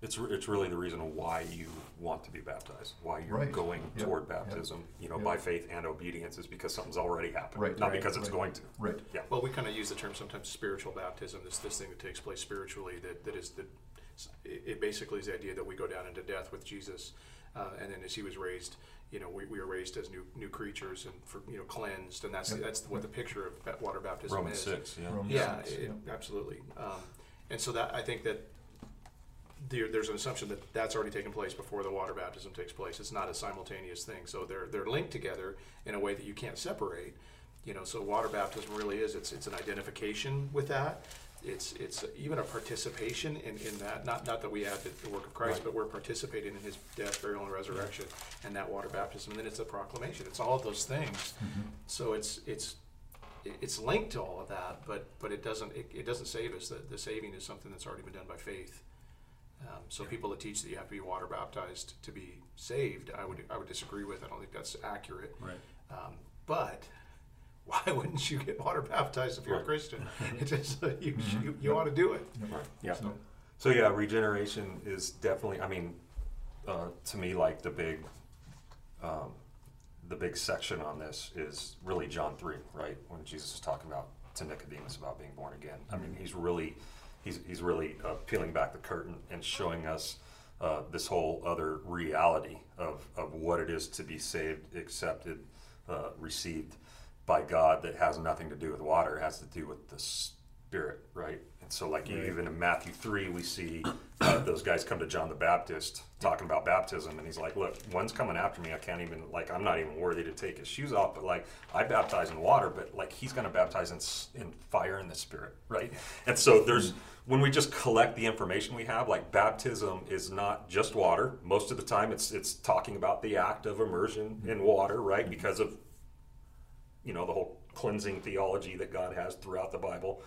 It's, re- it's really the reason why you want to be baptized, why you're Right. going Yep. toward Yep. baptism, you know, Yep. by faith and obedience is because something's already happened, Right. not Right. because it's Right. going to. Right. Yeah. Well, we kind of use the term sometimes spiritual baptism, this, this thing that takes place spiritually, that, that is the, it it basically is the idea that we go down into death with Jesus. Uh, and then as he was raised, you know, we, we are raised as new new creatures and for, you know, cleansed. And that's, Yep. that's what the picture of ba- water baptism Romans is. six, yeah. Romans Yeah, six, it, absolutely. Um, and so that I think that there, there's an assumption that that's already taken place before the water baptism takes place. It's not a simultaneous thing, so they're they're linked together in a way that you can't separate. You know, so water baptism really is it's it's an identification with that. It's it's even a participation in, in that. Not not that we add the, the work of Christ, Right. but we're participating in His death, burial, and resurrection, and that water baptism. And then it's a proclamation. It's all of those things. Mm-hmm. So it's it's it's linked to all of that, but but it doesn't it, it doesn't save us. The, the saving is something that's already been done by faith. Um, so people that teach that you have to be water baptized to be saved, I would I would disagree with. I don't think that's accurate. Right. Um, but why wouldn't you get water baptized if you're a Christian? It just uh, you, you you ought to do it. Right. Yeah. So, So yeah, regeneration is definitely. I mean, uh, to me, like the big, um, the big section on this is really John three, right? When Jesus is talking about to Nicodemus about being born again. I mean, he's really, he's he's really uh, peeling back the curtain and showing us uh, this whole other reality of of what it is to be saved, accepted, uh, received by God that has nothing to do with water. It has to do with the Spirit, right? So, like Right. even in Matthew three, we see uh, those guys come to John the Baptist talking about baptism, and he's like, "Look, one's coming after me. I can't even like, I'm not even worthy to take his shoes off. But like, I baptize in water, but like, he's going to baptize in in fire and the Spirit, right? And so there's when we just collect the information we have, like baptism is not just water. Most of the time, it's it's talking about the act of immersion in water, right? Because of you know the whole cleansing theology that God has throughout the Bible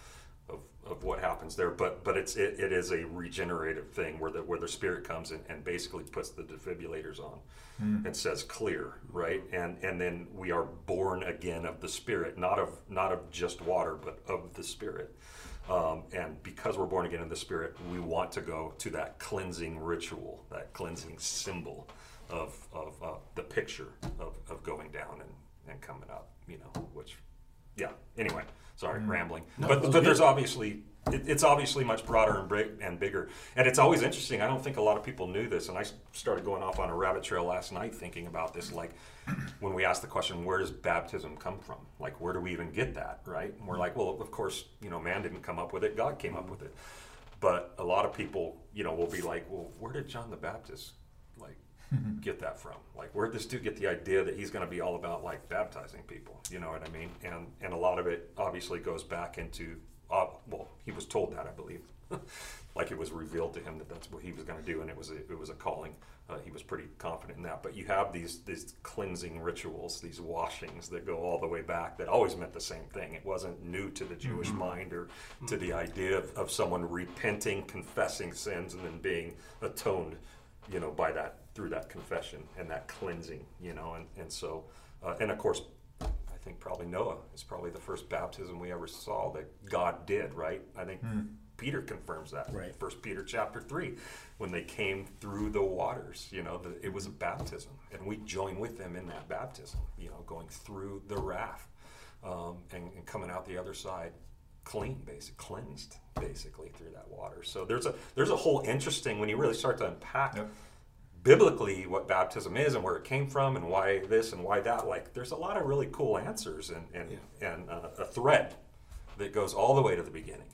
of, of what happens there. But but it's it, it is a regenerative thing where the where the Spirit comes in and basically puts the defibrillators on and says clear, right? And and then we are born again of the Spirit, not of not of just water, but of the Spirit. Um, and because we're born again in the Spirit, we want to go to that cleansing ritual, that cleansing symbol of, of uh, the picture of, of going down and, and coming up, you know, which, yeah, anyway, sorry, rambling. but but there's obviously, it, it's obviously much broader and, big, and bigger. And it's always interesting. I don't think a lot of people knew this. And I started going off on a rabbit trail last night thinking about this. Like, when we ask the question, where does baptism come from? Like, where do we even get that, right? And we're like, well, of course, you know, man didn't come up with it, God came up with it. But a lot of people, you know, will be like, well, where did John the Baptist, get that from? Like, where did this dude get the idea that he's going to be all about, like, baptizing people? You know what I mean? And, and a lot of it obviously goes back into uh, well, he was told that I believe, like it was revealed to him that that's what he was going to do, and it was a, it was a calling. Uh, he was pretty confident in that. But you have these these cleansing rituals, these washings that go all the way back that always meant the same thing. It wasn't new to the Jewish Mm-hmm. mind or to the idea of, of someone repenting, confessing sins, and then being atoned, you know, by that through that confession and that cleansing, you know, and and so uh, and of course. I think probably Noah is probably the first baptism we ever saw that God did, right? I think Peter confirms that. Right. First Peter chapter three, when they came through the waters, you know, the, it was a baptism, and we join with them in that baptism. You know, going through the raft um, and, and coming out the other side clean, basic cleansed, basically through that water. So there's a there's a whole interesting when you really start to unpack. Yep. Biblically, what baptism is and where it came from and why this and why that, like there's a lot of really cool answers and and, and uh, a thread that goes all the way to the beginning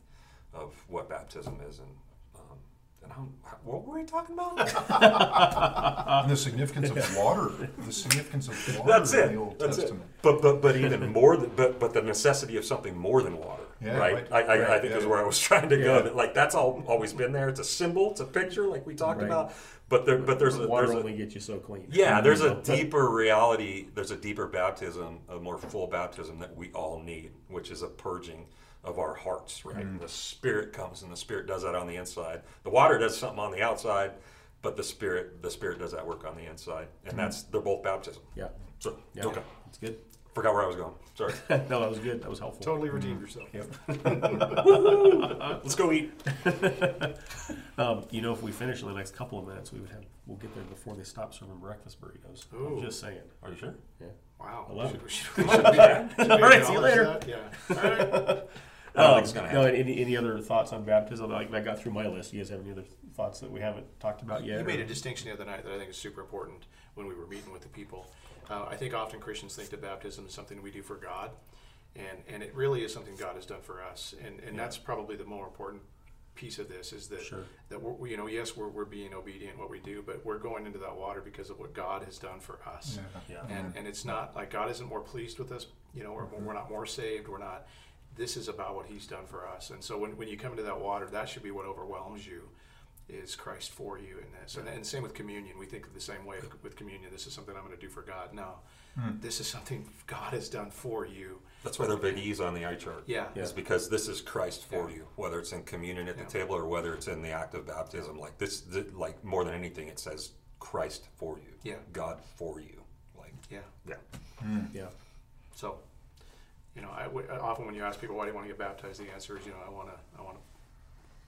of what baptism is and um, and how, what were we talking about? And the significance of water, the significance of water That's in it. the Old That's Testament. it. But but but even more than but but the necessity of something more than water. Yeah, right. right. I, I, I think yeah. is where I was trying to go. That like that's all always been there. It's a symbol. It's a picture, like we talked Right. about. But there but there's a water there's a, only gets you so clean. yeah, there's a deeper reality. There's a deeper baptism, a more full baptism that we all need, which is a purging of our hearts. Right, Mm. the Spirit comes, and the Spirit does that on the inside. The water does something on the outside, but the Spirit, the Spirit does that work on the inside, and that's they're both baptism. Yeah. So Yeah. okay, It's good. Forgot where I was going. Sorry. no, that was good. That was helpful. Totally redeemed yourself. Yep. Let's go eat. Um, you know, if we finish in the next couple of minutes, we would have we'll get there before they stop serving breakfast burritos. Ooh. I'm just saying. Are you sure? Yeah. Wow. I love Should it. we- should we- should we- should we All right, see you later. that? Yeah. All right. Um, it's gonna no, happen. any, any other thoughts on baptism? Like I got through my list. You guys have any other thoughts that we haven't talked about yet? You made or- a distinction the other night that I think is super important when we were meeting with the people. Uh, I think often Christians think that baptism is something we do for God, and and it really is something God has done for us, and and that's probably the more important piece of this is that Sure. that we're, you know yes we're, we're being obedient what we do, but we're going into that water because of what God has done for us. Yeah. Yeah. and and it's not like God isn't more pleased with us. You know, we're, we're not more saved. We're not. This is about what He's done for us. And so when, when you come into that water, that should be what overwhelms you, is Christ for you in this. And, and same with communion. We think of the same way with communion. This is something I'm going to do for God. No, hmm. this is something God has done for you. That's why they're big E's on the eye chart. Yeah. Is because this is Christ for Yeah. you, whether it's in communion at the Yeah. table or whether it's in the act of baptism. Like this, th- like more than anything, it says Christ for you. Yeah. God for you. Like Yeah. yeah. Hmm. Yeah. So, you know, I w- uh, often when you ask people why do you want to get baptized, the answer is, you know, I want to, I want to.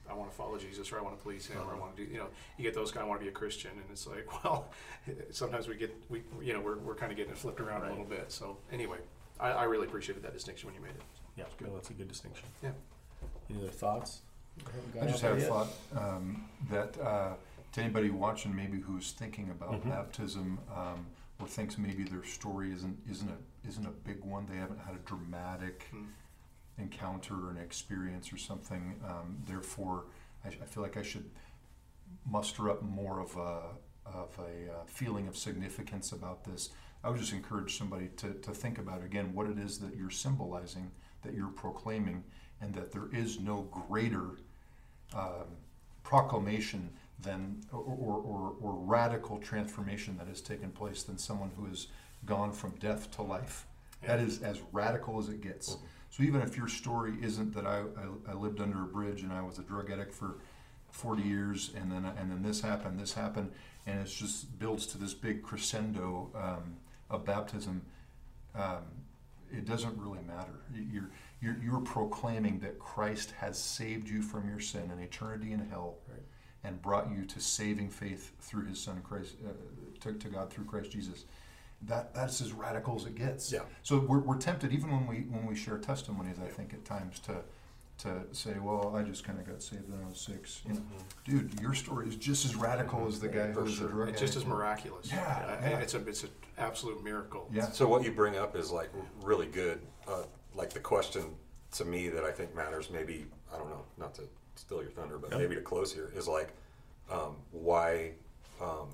I want to follow Jesus, or I want to please Him, or I want to do. You know, you get those kind. of want to be a Christian, and it's like, well, sometimes we get, we, you know, we're, we're kind of getting it flipped around a little bit. So anyway, I, I really appreciated that distinction when you made it. Yeah. No, that's a good distinction. Yeah. Any other thoughts? I just had a thought um, that uh, to anybody watching, maybe who's thinking about Mhm. baptism, um, or thinks maybe their story isn't isn't a isn't a big one. They haven't had a dramatic Mm. Encounter or an experience or something. Um, therefore, I, I feel like I should muster up more of a of a uh, feeling of significance about this. I would just encourage somebody to, to think about again what it is that you're symbolizing, that you're proclaiming, and that there is no greater um, proclamation than or, or, or, or radical transformation that has taken place than someone who has gone from death to life. That is as radical as it gets. So even if your story isn't that I, I, I lived under a bridge and I was a drug addict for 40 years and then and then this happened, this happened, and it just builds to this big crescendo um, of baptism. Um, it doesn't really matter. You're, you're you're proclaiming that Christ has saved you from your sin and eternity in hell, Right. and brought you to saving faith through His Son Christ, uh, to, to God through Christ Jesus. That that's as radical as it gets. Yeah. So we're, we're tempted, even when we when we share testimonies, I think at times to to say, well, I just kind of got saved when I was six. You know, dude, your story is just as radical as the guy For who was sure. a drug It's just as miraculous. Yeah, Uh, yeah. It's a it's an absolute miracle. Yeah. So what you bring up is like really good. Uh, like the question to me that I think matters. Maybe I don't know, not to steal your thunder, but Yeah. maybe to close here is like um, why um,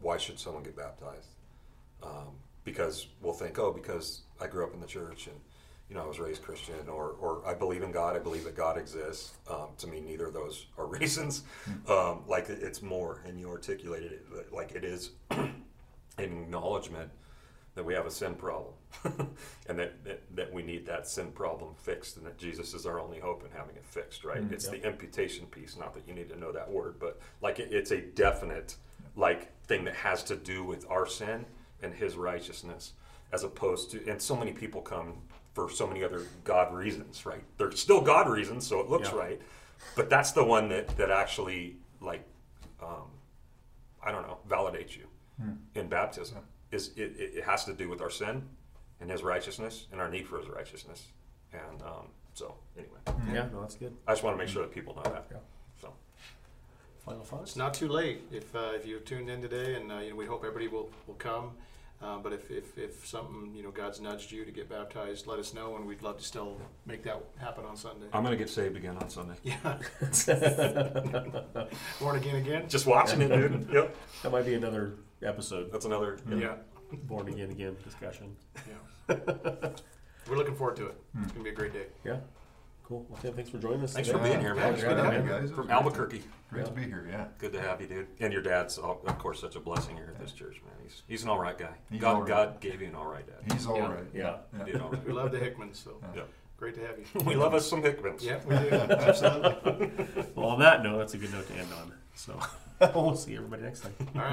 why should someone get baptized? Um, because we'll think, oh, because I grew up in the church and you know, I was raised Christian, or, or I believe in God. I believe that God exists. Um, to me, neither of those are reasons. Um, like it's more, and you articulated it like it is an acknowledgement that we have a sin problem, and that, that that we need that sin problem fixed, and that Jesus is our only hope in having it fixed. Right? it's the imputation piece. Not that you need to know that word, but like it, it's a definite like thing that has to do with our sin and His righteousness, as opposed to. And so many people come for so many other God reasons. Right? They're still God reasons, so it looks Yeah. right, but that's the one that that actually like. Um, I don't know, validates you in baptism. Is it, it, it has to do with our sin and His righteousness and our need for His righteousness. And um, so, anyway, Yeah, no, that's good. I just want to make sure that people know that. Yeah. So, Final thoughts? It's not too late if, uh, if you've tuned in today, and uh, you know, we hope everybody will, will come. Uh, but if, if, if something, you know, God's nudged you to get baptized, let us know, and we'd love to still make that happen on Sunday. I'm going to get saved again on Sunday. Yeah. Born again again? Just watching it, dude. Yep. That might be another episode. That's another. Yeah. Born again again discussion. Yeah. We're looking forward to it. It's going to be a great day. Yeah. Cool. Well, Tim, thanks for joining us. Thanks today. for being here, man. it's good to have you guys. From Albuquerque. Great to be here, yeah. Good to have you, dude. And your dad's, of course, such a blessing here at this church, man. He's, he's an all right guy. He's God, all right. God gave you an all right dad. He's all Yeah. right. Yeah. He did all right. We love the Hickmans, so Yeah. great to have you. We love us some Hickmans. Yeah, we do. Absolutely. Well, on that note, that's a good note to end on. So we'll see everybody next time. All right.